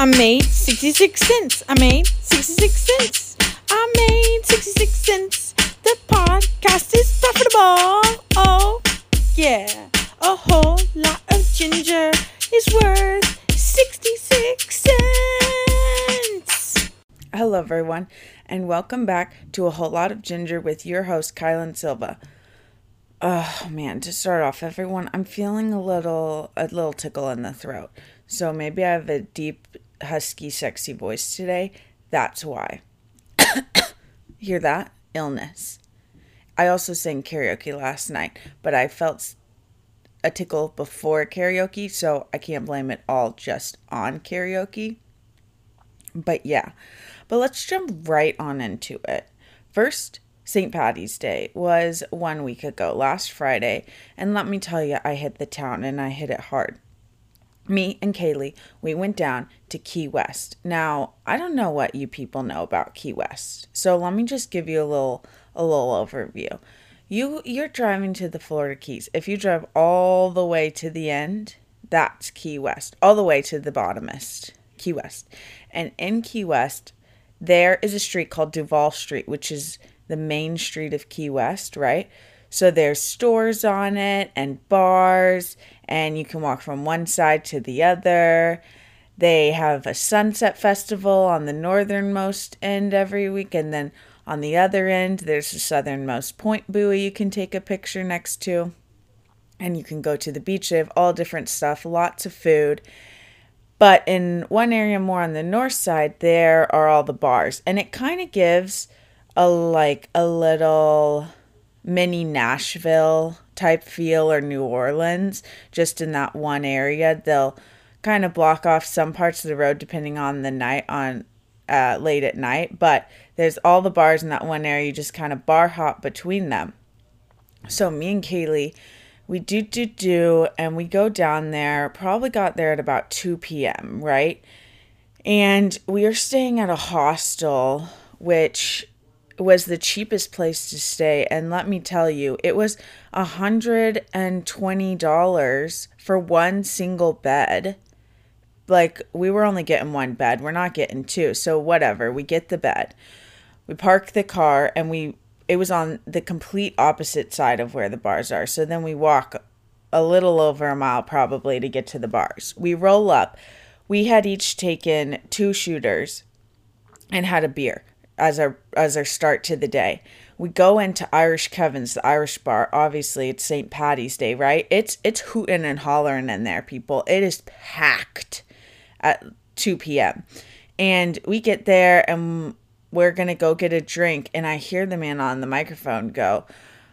I made 66 cents. I made 66 cents. I made 66 cents. The podcast is profitable. Oh, yeah. A whole lot of ginger is worth 66 cents. Hello, everyone, and welcome back to A Whole Lot of Ginger with your host, Kylan Silva. Oh man, to start off, everyone, I'm feeling a little a little tickle in the throat. So maybe I have a deep, husky, sexy voice today. That's why. Hear that? Illness. I also sang karaoke last night, but I felt a tickle before karaoke, so I can't blame it all just on karaoke. But yeah. But let's jump right on into it. First, St. Patty's Day was one week ago, last Friday, and let me tell you, I hit the town and I hit it hard. Me and Kaylee, we went down to Key West. Now, I don't know what you people know about Key West, so let me just give you a little a little overview. You you're driving to the Florida Keys. If you drive all the way to the end, that's Key West, all the way to the bottomest, Key West. And in Key West, there is a street called Duval Street, which is the main street of Key West, right? So there's stores on it and bars, and you can walk from one side to the other. They have a sunset festival on the northernmost end every week, and then on the other end, there's the southernmost point buoy you can take a picture next to. And you can go to the beach. They have all different stuff, lots of food. But in one area more on the north side, there are all the bars. And it kind of gives a like a little mini Nashville type feel or New Orleans just in that one area. They'll kind of block off some parts of the road depending on the night on uh, late at night, but there's all the bars in that one area. You just kind of bar hop between them. So me and Kaylee, we do do do, and we go down there. Probably got there at about two p.m. Right, and we are staying at a hostel, which was the cheapest place to stay and let me tell you it was a hundred and twenty dollars for one single bed. Like we were only getting one bed we're not getting two so whatever we get the bed. We park the car and we it was on the complete opposite side of where the bars are so then we walk a little over a mile probably to get to the bars. We roll up. We had each taken two shooters and had a beer as our as our start to the day. We go into Irish Kevin's, the Irish bar. Obviously, it's St. Patty's Day, right? It's it's hooting and hollering in there, people. It is packed at 2 p.m. And we get there and we're gonna go get a drink, and I hear the man on the microphone go,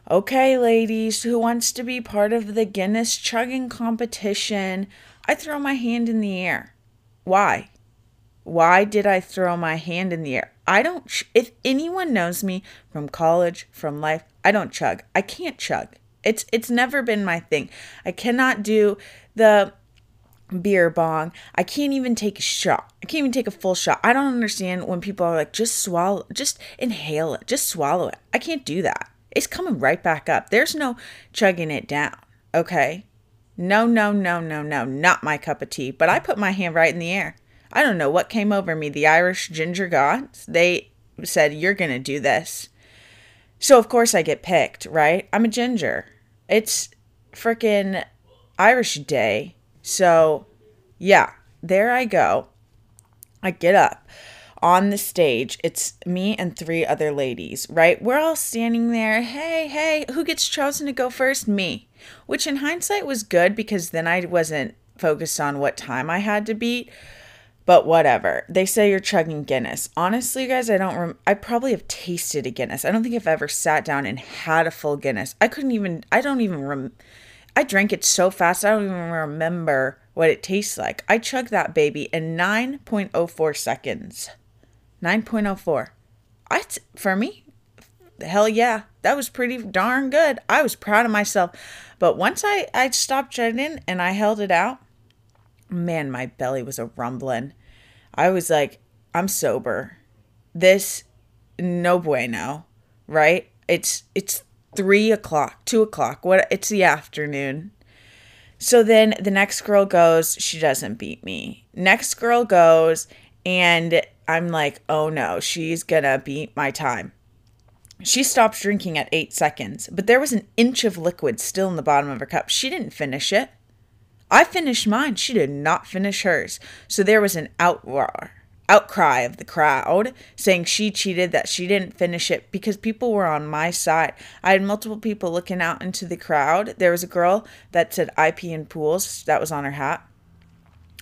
Okay, ladies, who wants to be part of the Guinness chugging competition? I throw my hand in the air. Why? Why did I throw my hand in the air? I don't, ch- if anyone knows me from college, from life, I don't chug. I can't chug. It's, it's never been my thing. I cannot do the beer bong. I can't even take a shot. I can't even take a full shot. I don't understand when people are like, just swallow, just inhale it, just swallow it. I can't do that. It's coming right back up. There's no chugging it down. Okay. No, no, no, no, no, not my cup of tea. But I put my hand right in the air. I don't know what came over me. The Irish ginger gods, they said, You're going to do this. So, of course, I get picked, right? I'm a ginger. It's freaking Irish day. So, yeah, there I go. I get up on the stage. It's me and three other ladies, right? We're all standing there. Hey, hey, who gets chosen to go first? Me. Which in hindsight was good because then I wasn't focused on what time I had to beat. But whatever. They say you're chugging Guinness. Honestly, guys, I don't. Rem- I probably have tasted a Guinness. I don't think I've ever sat down and had a full Guinness. I couldn't even. I don't even. Rem- I drank it so fast. I don't even remember what it tastes like. I chugged that baby in 9.04 seconds. 9.04. I t- for me, hell yeah, that was pretty darn good. I was proud of myself. But once I I stopped chugging and I held it out, man, my belly was a rumbling. I was like, I'm sober. This no bueno, right? It's it's three o'clock, two o'clock. What it's the afternoon. So then the next girl goes, she doesn't beat me. Next girl goes, and I'm like, oh no, she's gonna beat my time. She stopped drinking at eight seconds, but there was an inch of liquid still in the bottom of her cup. She didn't finish it. I finished mine. She did not finish hers. So there was an outroar, outcry of the crowd saying she cheated, that she didn't finish it because people were on my side. I had multiple people looking out into the crowd. There was a girl that said IP in pools, that was on her hat.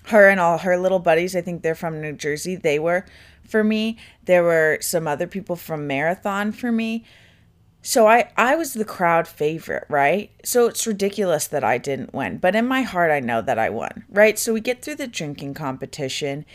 Her and all her little buddies, I think they're from New Jersey, they were for me. There were some other people from Marathon for me. So I I was the crowd favorite, right? So it's ridiculous that I didn't win, but in my heart I know that I won, right? So we get through the drinking competition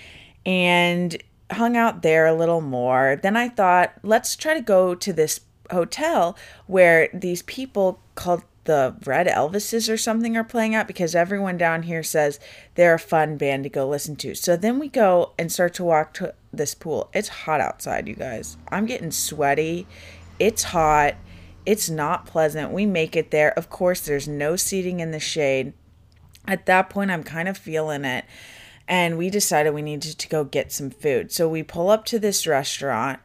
and hung out there a little more. Then I thought, let's try to go to this hotel where these people called the Red Elvises or something are playing out because everyone down here says they're a fun band to go listen to. So then we go and start to walk to this pool. It's hot outside, you guys. I'm getting sweaty. It's hot. It's not pleasant. We make it there. Of course, there's no seating in the shade. At that point, I'm kind of feeling it. And we decided we needed to go get some food. So we pull up to this restaurant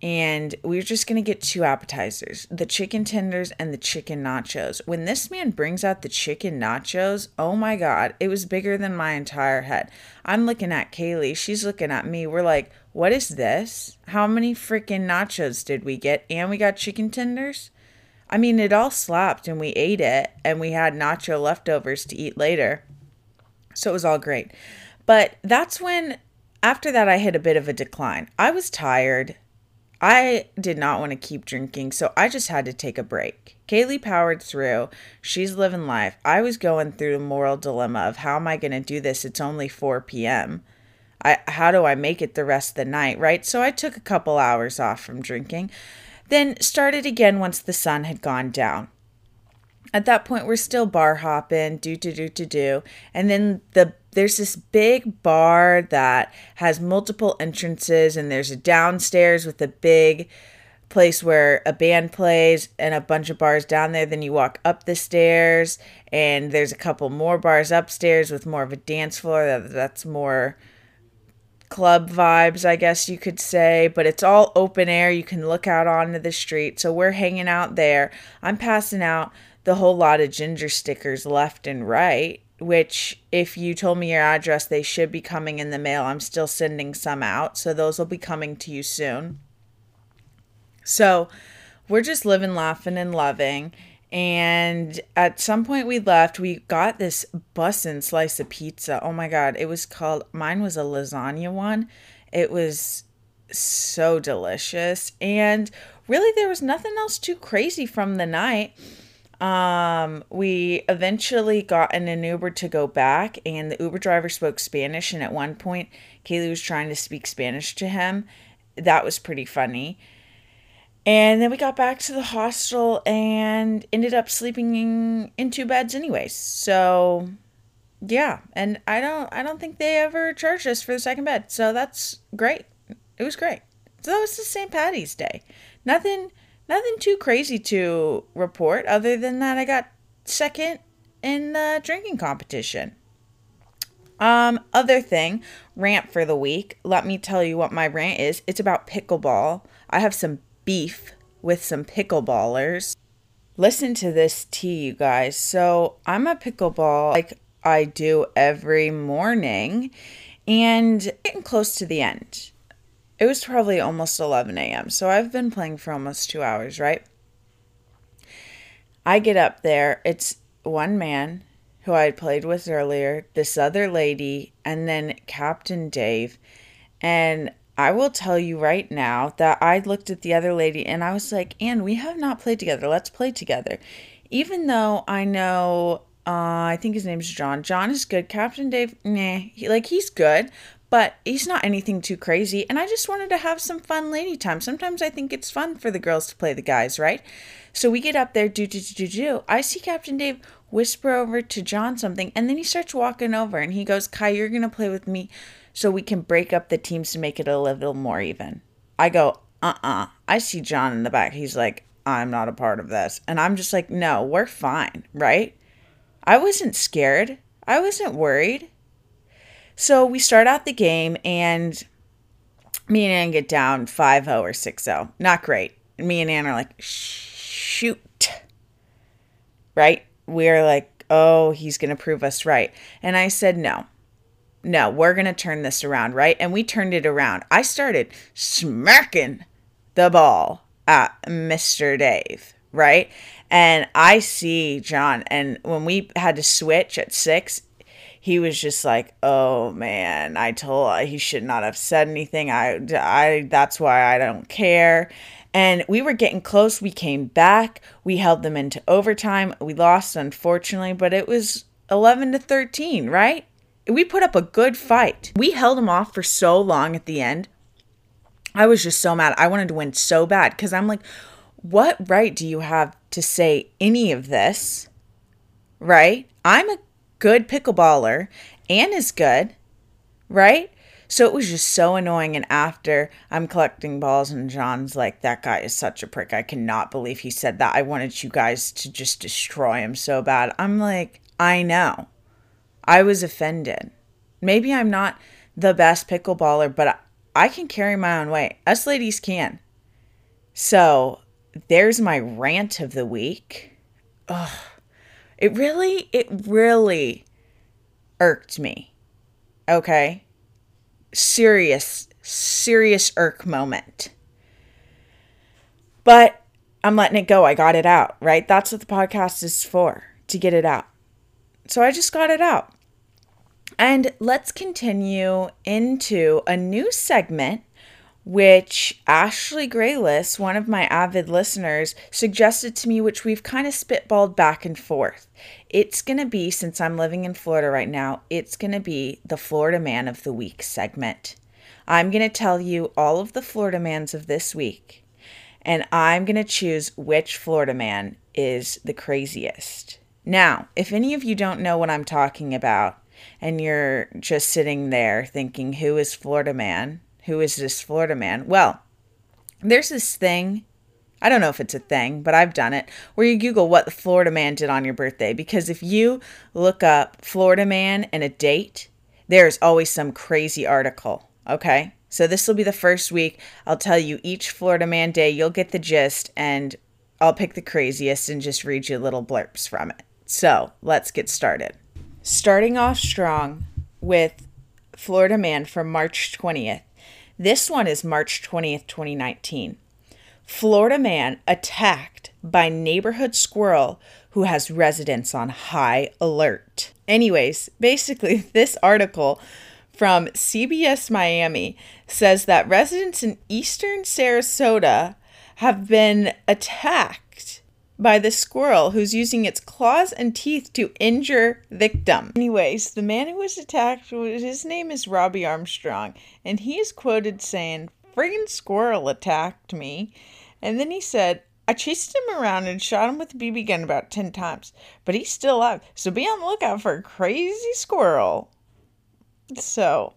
and we are just going to get two appetizers the chicken tenders and the chicken nachos. When this man brings out the chicken nachos, oh my God, it was bigger than my entire head. I'm looking at Kaylee, she's looking at me. We're like, what is this? How many freaking nachos did we get? And we got chicken tenders? I mean, it all slapped and we ate it and we had nacho leftovers to eat later. So it was all great. But that's when, after that, I hit a bit of a decline. I was tired. I did not want to keep drinking, so I just had to take a break. Kaylee powered through. She's living life. I was going through the moral dilemma of how am I going to do this? It's only 4 p.m. I, how do I make it the rest of the night, right? So I took a couple hours off from drinking, then started again once the sun had gone down. At that point, we're still bar hopping, do do do do do, and then the there's this big bar that has multiple entrances and there's a downstairs with a big place where a band plays and a bunch of bars down there then you walk up the stairs and there's a couple more bars upstairs with more of a dance floor that, that's more club vibes i guess you could say but it's all open air. You can look out onto the street. So we're hanging out there. I'm passing out the whole lot of ginger stickers left and right which if you told me your address they should be coming in the mail. I'm still sending some out. So those will be coming to you soon. So we're just living laughing and loving and at some point we left we got this bussin' slice of pizza oh my god it was called mine was a lasagna one it was so delicious and really there was nothing else too crazy from the night um, we eventually got in an Uber to go back, and the Uber driver spoke Spanish. And at one point, Kaylee was trying to speak Spanish to him. That was pretty funny. And then we got back to the hostel and ended up sleeping in, in two beds, anyways. So, yeah, and I don't, I don't think they ever charged us for the second bed. So that's great. It was great. So that was the St. Patty's Day. Nothing nothing too crazy to report other than that I got second in the drinking competition. Um, other thing, rant for the week. Let me tell you what my rant is. It's about pickleball. I have some beef with some pickleballers. Listen to this tea, you guys. So I'm a pickleball like I do every morning and getting close to the end. It was probably almost 11 a.m. So I've been playing for almost two hours, right? I get up there. It's one man who I had played with earlier, this other lady, and then Captain Dave. And I will tell you right now that I looked at the other lady and I was like, Anne, we have not played together. Let's play together. Even though I know, uh, I think his name's John. John is good. Captain Dave, nah, he, like he's good, but he's not anything too crazy. And I just wanted to have some fun lady time. Sometimes I think it's fun for the girls to play the guys, right? So we get up there, do, do, do, do, do. I see Captain Dave whisper over to John something, and then he starts walking over and he goes, Kai, you're going to play with me so we can break up the teams to make it a little more even. I go, uh uh-uh. uh I see John in the back. He's like, I'm not a part of this. And I'm just like, no, we're fine, right? I wasn't scared. I wasn't worried. So we start out the game and me and Ann get down 5 0 or 6 0. Not great. Me and Ann are like, shoot. Right? We're like, oh, he's going to prove us right. And I said, no, no, we're going to turn this around, right? And we turned it around. I started smacking the ball at Mr. Dave, right? And I see John, and when we had to switch at six, he was just like, "Oh man, I told he should not have said anything. I, I, that's why I don't care." And we were getting close. We came back. We held them into overtime. We lost, unfortunately, but it was 11 to 13, right? We put up a good fight. We held him off for so long at the end. I was just so mad. I wanted to win so bad because I'm like, what right do you have to say any of this? Right? I'm a good pickleballer. Ann is good. Right? So it was just so annoying. And after I'm collecting balls, and John's like, that guy is such a prick. I cannot believe he said that. I wanted you guys to just destroy him so bad. I'm like, I know. I was offended. Maybe I'm not the best pickleballer, but I can carry my own weight. Us ladies can. So there's my rant of the week. Ugh. It really, it really irked me. Okay serious, serious irk moment. But I'm letting it go. I got it out, right? That's what the podcast is for, to get it out. So I just got it out. And let's continue into a new segment which Ashley Grayless, one of my avid listeners, suggested to me, which we've kind of spitballed back and forth. It's going to be, since I'm living in Florida right now, it's going to be the Florida Man of the Week segment. I'm going to tell you all of the Florida Mans of this week, and I'm going to choose which Florida man is the craziest. Now, if any of you don't know what I'm talking about, and you're just sitting there thinking, who is Florida Man? who is this Florida man? Well, there's this thing. I don't know if it's a thing, but I've done it where you Google what the Florida man did on your birthday. Because if you look up Florida man and a date, there's always some crazy article. Okay. So this will be the first week. I'll tell you each Florida man day. You'll get the gist, and I'll pick the craziest and just read you little blurbs from it. So let's get started. Starting off strong with Florida man from March 20th. This one is March 20th, 2019. Florida man attacked by neighborhood squirrel who has residents on high alert. Anyways, basically, this article from CBS Miami says that residents in eastern Sarasota have been attacked by the squirrel who's using its claws and teeth to injure victim. Anyways, the man who was attacked, his name is Robbie Armstrong, and he is quoted saying, "Friggin' squirrel attacked me," and then he said. I chased him around and shot him with a BB gun about 10 times, but he's still alive, so be on the lookout for a crazy squirrel. So,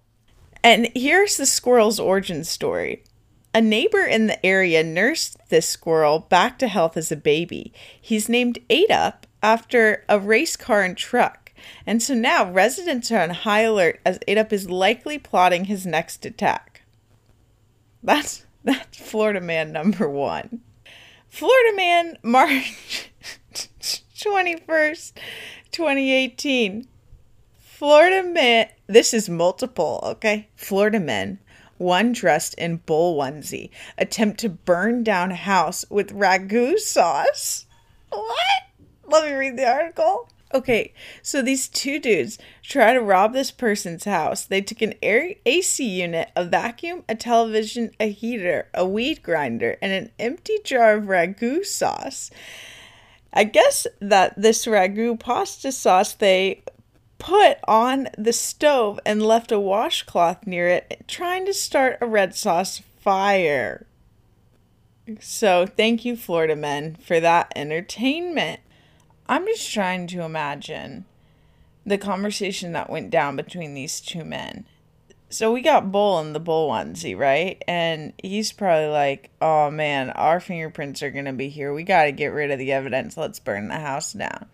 and here's the squirrel's origin story. A neighbor in the area nursed this squirrel back to health as a baby. He's named Up after a race car and truck. And so now residents are on high alert as Up is likely plotting his next attack. That's that's Florida man number one. Florida man, March 21st, 2018. Florida man, this is multiple, okay? Florida men one dressed in bull onesie, attempt to burn down house with ragu sauce. What? Let me read the article. Okay, so these two dudes try to rob this person's house. They took an air AC unit, a vacuum, a television, a heater, a weed grinder, and an empty jar of ragu sauce. I guess that this ragu pasta sauce they put on the stove and left a washcloth near it, trying to start a red sauce fire. So, thank you, Florida men, for that entertainment. I'm just trying to imagine the conversation that went down between these two men. So we got Bull in the Bull onesie, right? And he's probably like, oh man, our fingerprints are going to be here. We got to get rid of the evidence. Let's burn the house down.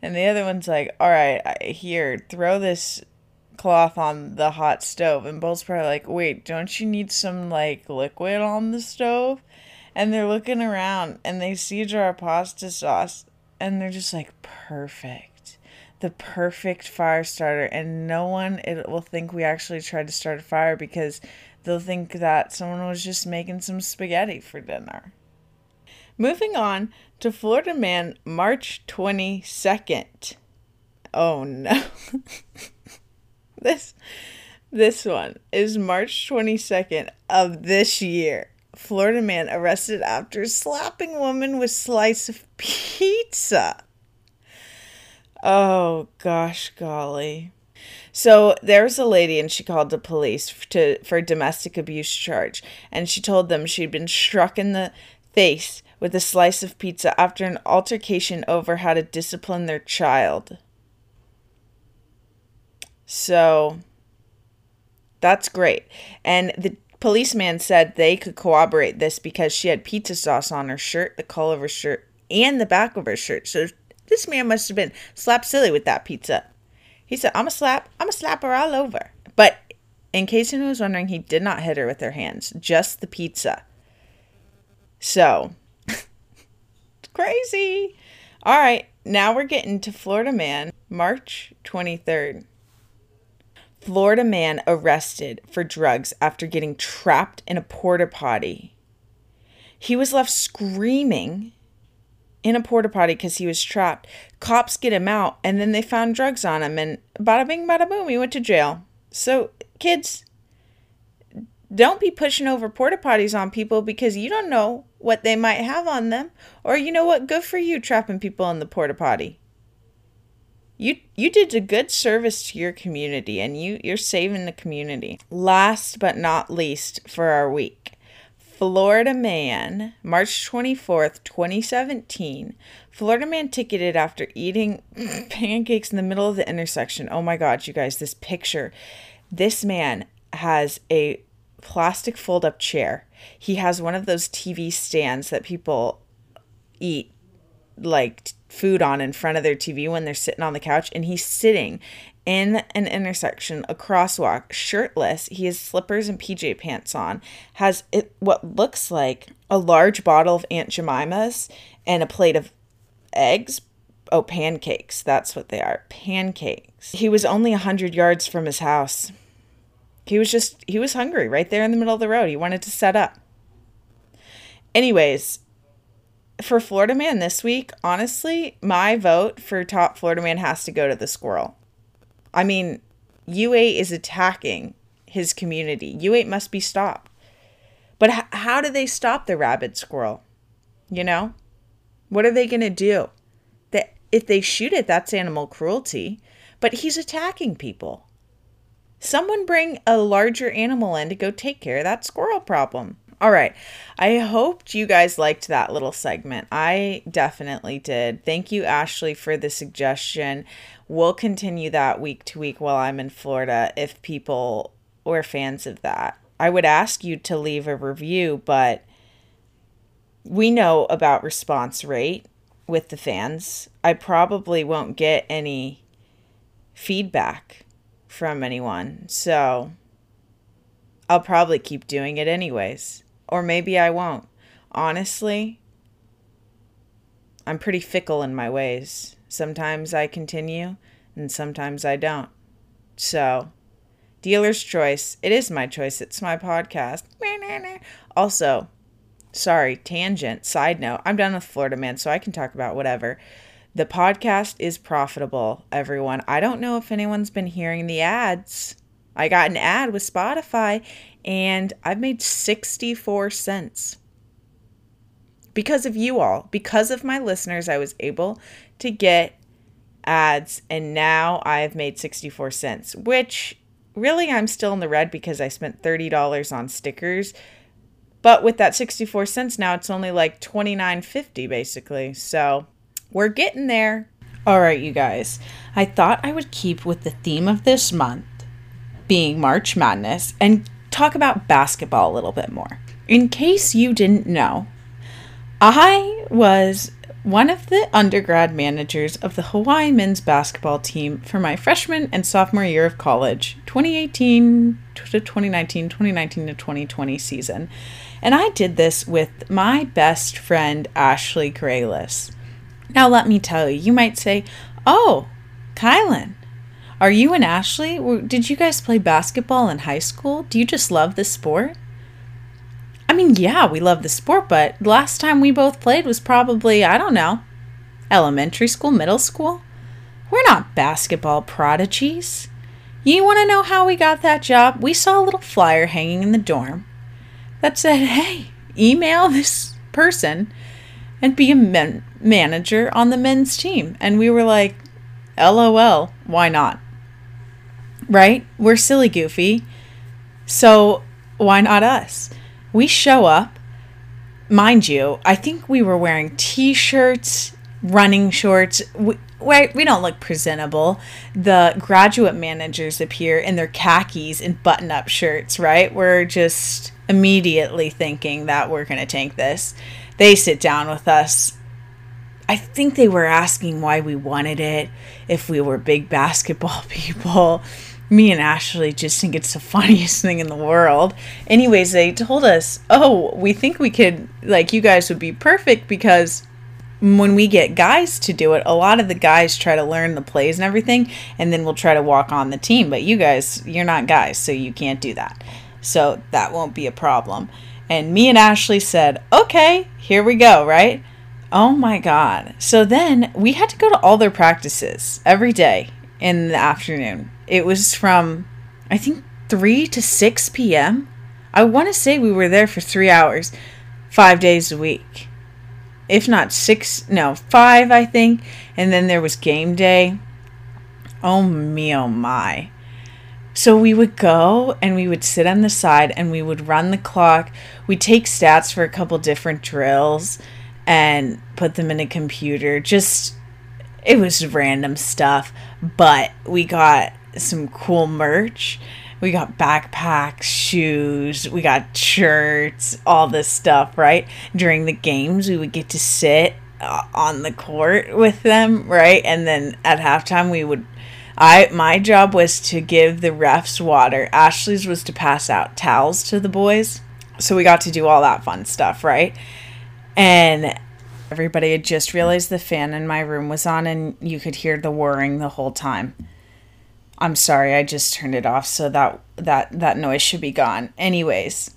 And the other one's like, all right, here, throw this cloth on the hot stove. And Bo's probably like, wait, don't you need some like liquid on the stove? And they're looking around and they see a jar of pasta sauce and they're just like, perfect. The perfect fire starter. And no one it will think we actually tried to start a fire because they'll think that someone was just making some spaghetti for dinner. Moving on to Florida Man, March 22nd. Oh no. this this one is March 22nd of this year. Florida man arrested after slapping woman with slice of pizza. Oh gosh golly. So there was a lady and she called the police to for a domestic abuse charge and she told them she'd been struck in the face with a slice of pizza after an altercation over how to discipline their child. So that's great. And the policeman said they could corroborate this because she had pizza sauce on her shirt, the collar of her shirt, and the back of her shirt. So this man must have been slap silly with that pizza. He said, I'm a slap, I'm a slap her all over. But in case anyone was wondering, he did not hit her with her hands, just the pizza. So crazy. All right, now we're getting to Florida man, March 23rd. Florida man arrested for drugs after getting trapped in a porta potty. He was left screaming in a porta potty because he was trapped. Cops get him out, and then they found drugs on him, and bada bing, bada boom, he went to jail. So, kids, don't be pushing over porta potties on people because you don't know what they might have on them. Or you know what? Good for you trapping people in the porta potty. You you did a good service to your community and you you're saving the community. Last but not least for our week. Florida man, March 24th, 2017. Florida man ticketed after eating pancakes in the middle of the intersection. Oh my god, you guys, this picture. This man has a plastic fold up chair. He has one of those TV stands that people eat like food on in front of their TV when they're sitting on the couch and he's sitting in an intersection, a crosswalk, shirtless. He has slippers and PJ pants on, has it what looks like a large bottle of Aunt Jemima's and a plate of eggs. Oh, pancakes. That's what they are. Pancakes. He was only a hundred yards from his house. He was just, he was hungry right there in the middle of the road. He wanted to set up. Anyways, for Florida Man this week, honestly, my vote for top Florida Man has to go to the squirrel. I mean, U8 is attacking his community. U8 must be stopped. But h- how do they stop the rabid squirrel? You know? What are they going to do? That if they shoot it, that's animal cruelty. But he's attacking people. Someone bring a larger animal in to go take care of that squirrel problem. All right. I hoped you guys liked that little segment. I definitely did. Thank you, Ashley, for the suggestion. We'll continue that week to week while I'm in Florida if people were fans of that. I would ask you to leave a review, but we know about response rate with the fans. I probably won't get any feedback from anyone. So I'll probably keep doing it anyways. Or maybe I won't. Honestly, I'm pretty fickle in my ways. Sometimes I continue and sometimes I don't. So, dealer's choice. It is my choice. It's my podcast. Also, sorry, tangent, side note. I'm done with Florida Man, so I can talk about whatever. The podcast is profitable, everyone. I don't know if anyone's been hearing the ads. I got an ad with Spotify and I've made 64 cents. Because of you all, because of my listeners, I was able to get ads and now I've made 64 cents, which really I'm still in the red because I spent $30 on stickers. But with that 64 cents now it's only like 29.50 basically. So we're getting there. All right, you guys. I thought I would keep with the theme of this month being March Madness and talk about basketball a little bit more. In case you didn't know, I was one of the undergrad managers of the Hawaii men's basketball team for my freshman and sophomore year of college, 2018 to 2019, 2019 to 2020 season. And I did this with my best friend, Ashley Graylis. Now, let me tell you, you might say, Oh, Kylan, are you and Ashley? Did you guys play basketball in high school? Do you just love the sport? I mean, yeah, we love the sport, but last time we both played was probably, I don't know, elementary school, middle school. We're not basketball prodigies. You want to know how we got that job? We saw a little flyer hanging in the dorm that said, hey, email this person and be a men- manager on the men's team. And we were like, LOL, why not? Right? We're silly goofy. So why not us? We show up. Mind you, I think we were wearing t shirts, running shorts. We, we don't look presentable. The graduate managers appear in their khakis and button up shirts, right? We're just immediately thinking that we're going to tank this. They sit down with us. I think they were asking why we wanted it, if we were big basketball people. Me and Ashley just think it's the funniest thing in the world. Anyways, they told us, oh, we think we could, like, you guys would be perfect because when we get guys to do it, a lot of the guys try to learn the plays and everything, and then we'll try to walk on the team. But you guys, you're not guys, so you can't do that. So that won't be a problem. And me and Ashley said, okay, here we go, right? Oh my God. So then we had to go to all their practices every day in the afternoon. It was from, I think, 3 to 6 p.m. I want to say we were there for three hours, five days a week. If not six, no, five, I think. And then there was game day. Oh me, oh my. So we would go and we would sit on the side and we would run the clock. We'd take stats for a couple different drills and put them in a computer. Just, it was random stuff. But we got some cool merch. We got backpacks, shoes, we got shirts, all this stuff, right? During the games, we would get to sit uh, on the court with them, right? And then at halftime, we would I my job was to give the refs water. Ashley's was to pass out towels to the boys. So we got to do all that fun stuff, right? And everybody had just realized the fan in my room was on and you could hear the whirring the whole time. I'm sorry, I just turned it off so that that that noise should be gone. Anyways,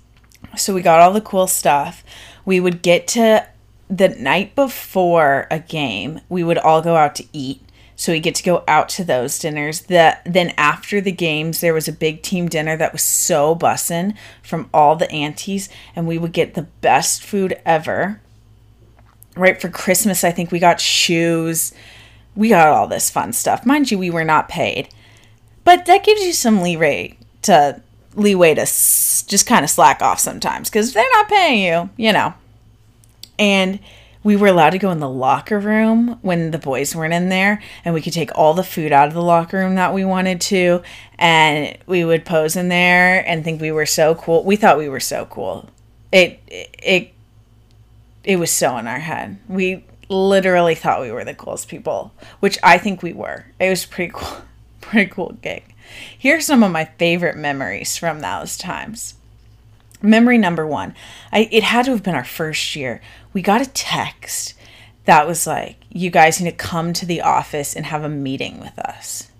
so we got all the cool stuff. We would get to the night before a game, we would all go out to eat so we get to go out to those dinners. That then after the games, there was a big team dinner that was so bussin' from all the aunties, and we would get the best food ever. Right for Christmas, I think we got shoes. We got all this fun stuff. Mind you, we were not paid, but that gives you some leeway to leeway to s- just kind of slack off sometimes because they're not paying you, you know. And we were allowed to go in the locker room when the boys weren't in there and we could take all the food out of the locker room that we wanted to and we would pose in there and think we were so cool. We thought we were so cool. It it it was so in our head. We literally thought we were the coolest people which i think we were. It was pretty cool pretty cool gig. Here's some of my favorite memories from those times. Memory number one. I, it had to have been our first year we got a text that was like, you guys need to come to the office and have a meeting with us.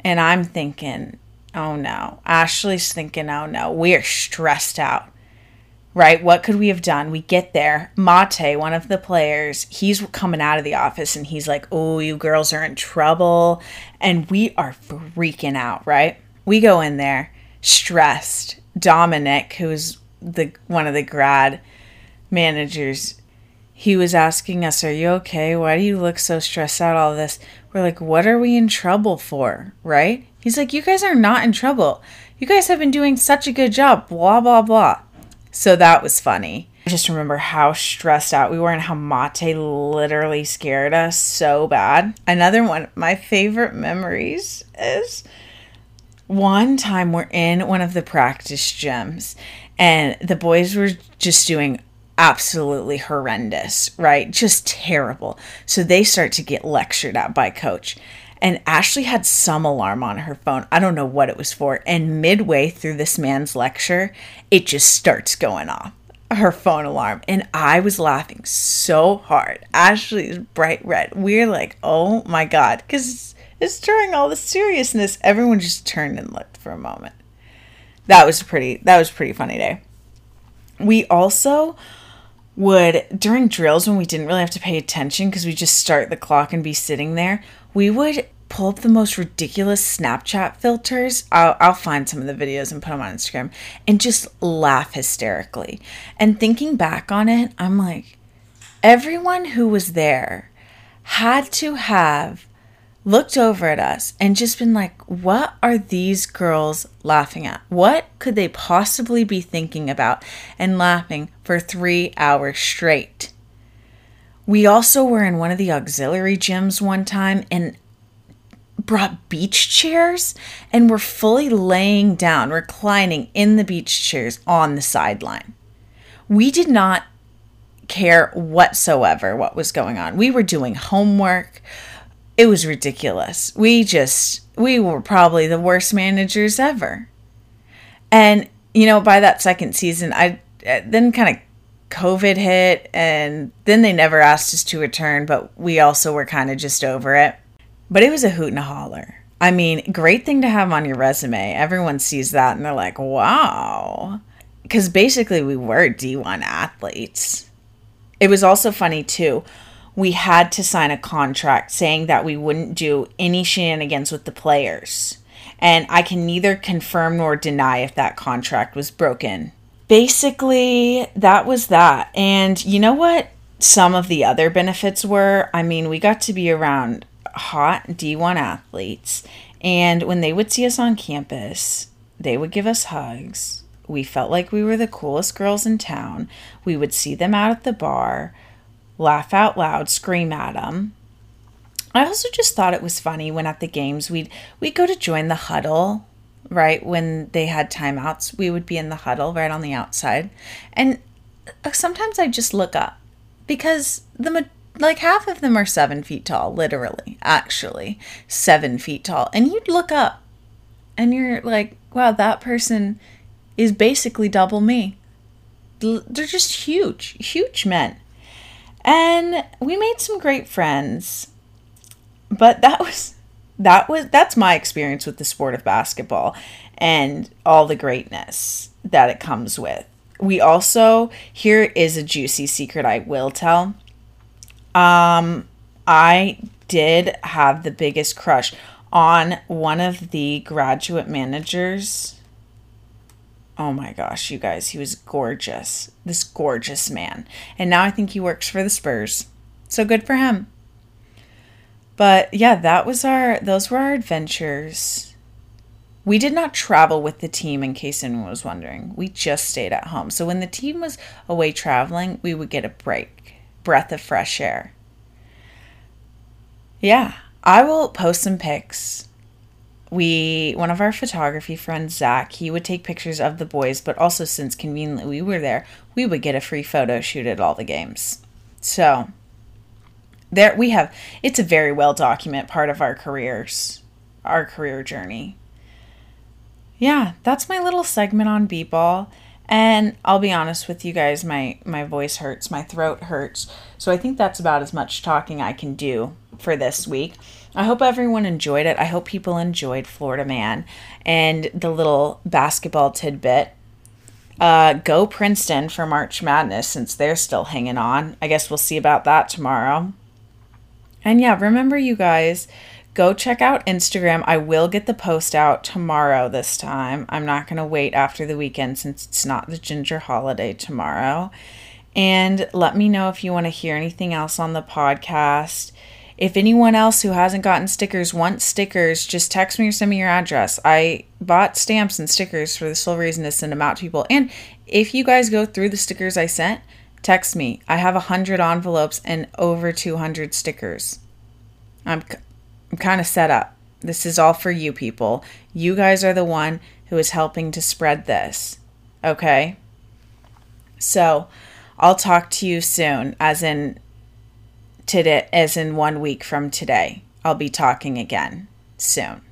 And I'm thinking, oh no. Ashley's thinking, oh no, we are stressed out. Right? What could we have done? We get there. Mate, one of the players, he's coming out of the office and he's like, oh, you girls are in trouble. And we are freaking out, right? We go in there stressed. Dominic, who's the one of the grad managers, he was asking us, Are you okay? Why do you look so stressed out, all this? We're like, What are we in trouble for? Right? He's like, You guys are not in trouble. You guys have been doing such a good job, blah, blah, blah. So that was funny. I just remember how stressed out we were and how Mate literally scared us so bad. Another one, my favorite memories is one time we're in one of the practice gyms and the boys were just doing absolutely horrendous, right? Just terrible. So they start to get lectured at by coach. And Ashley had some alarm on her phone. I don't know what it was for. And midway through this man's lecture, it just starts going off her phone alarm. And I was laughing so hard. Ashley is bright red. We're like, oh my God. Because it's during all the seriousness. Everyone just turned and looked for a moment. That was pretty that was pretty funny day. We also would during drills when we didn't really have to pay attention because we just start the clock and be sitting there, we would pull up the most ridiculous Snapchat filters. I'll, I'll find some of the videos and put them on Instagram and just laugh hysterically. And thinking back on it, I'm like, everyone who was there had to have looked over at us and just been like, what are these girls laughing at? What could they possibly be thinking about and laughing for three hours straight? We also were in one of the auxiliary gyms one time and brought beach chairs and were fully laying down, reclining in the beach chairs on the sideline. We did not care whatsoever what was going on. We were doing homework it was ridiculous. We just, we were probably the worst managers ever. And, you know, by that second season, I uh, then kind of COVID hit and then they never asked us to return, but we also were kind of just over it. But it was a hoot and a holler. I mean, great thing to have on your resume. Everyone sees that and they're like, wow. Because basically, we were D1 athletes. It was also funny, too we had to sign a contract saying that we wouldn't do any shenanigans with the players. And I can neither confirm nor deny if that contract was broken. Basically, that was that. And you know what some of the other benefits were? I mean, we got to be around hot D1 athletes. And when they would see us on campus, they would give us hugs. We felt like we were the coolest girls in town. We would see them out at the bar laugh out loud, scream at them. I also just thought it was funny when at the games we'd we'd go to join the huddle, right? When they had timeouts, we would be in the huddle right on the outside. And uh, sometimes I just look up because the like half of them are seven feet tall, literally, actually, seven feet tall. And you'd look up and you're like, wow, that person is basically double me. They're just huge, huge men. And we made some great friends. But that was that was that's my experience with the sport of basketball and all the greatness that it comes with. We also here is a juicy secret I will tell. Um I did have the biggest crush on one of the graduate managers Oh my gosh, you guys, he was gorgeous. This gorgeous man. And now I think he works for the Spurs. So good for him. But yeah, that was our those were our adventures. We did not travel with the team in case anyone was wondering. We just stayed at home. So when the team was away traveling, we would get a break, breath of fresh air. Yeah, I will post some pics we one of our photography friends zach he would take pictures of the boys but also since conveniently we were there we would get a free photo shoot at all the games. So there we have it's a very well documented part of our careers our career journey. Yeah that's my little segment on b-ball. And i'll be honest with you guys my my voice hurts my throat hurts. So i think that's about as much talking i can do for this week. I hope everyone enjoyed it. I hope people enjoyed Florida Man and the little basketball tidbit. Uh, go Princeton for March Madness since they're still hanging on. I guess we'll see about that tomorrow. And yeah, remember, you guys, go check out Instagram. I will get the post out tomorrow this time. I'm not going to wait after the weekend since it's not the ginger holiday tomorrow. And let me know if you want to hear anything else on the podcast. If anyone else who hasn't gotten stickers wants stickers, just text me or send me your address. I bought stamps and stickers for the sole reason to send them out to people. And if you guys go through the stickers I sent, text me. I have 100 envelopes and over 200 stickers. I'm, I'm kind of set up. This is all for you people. You guys are the one who is helping to spread this. Okay? So, I'll talk to you soon, as in today, as in one week from today. I'll be talking again soon.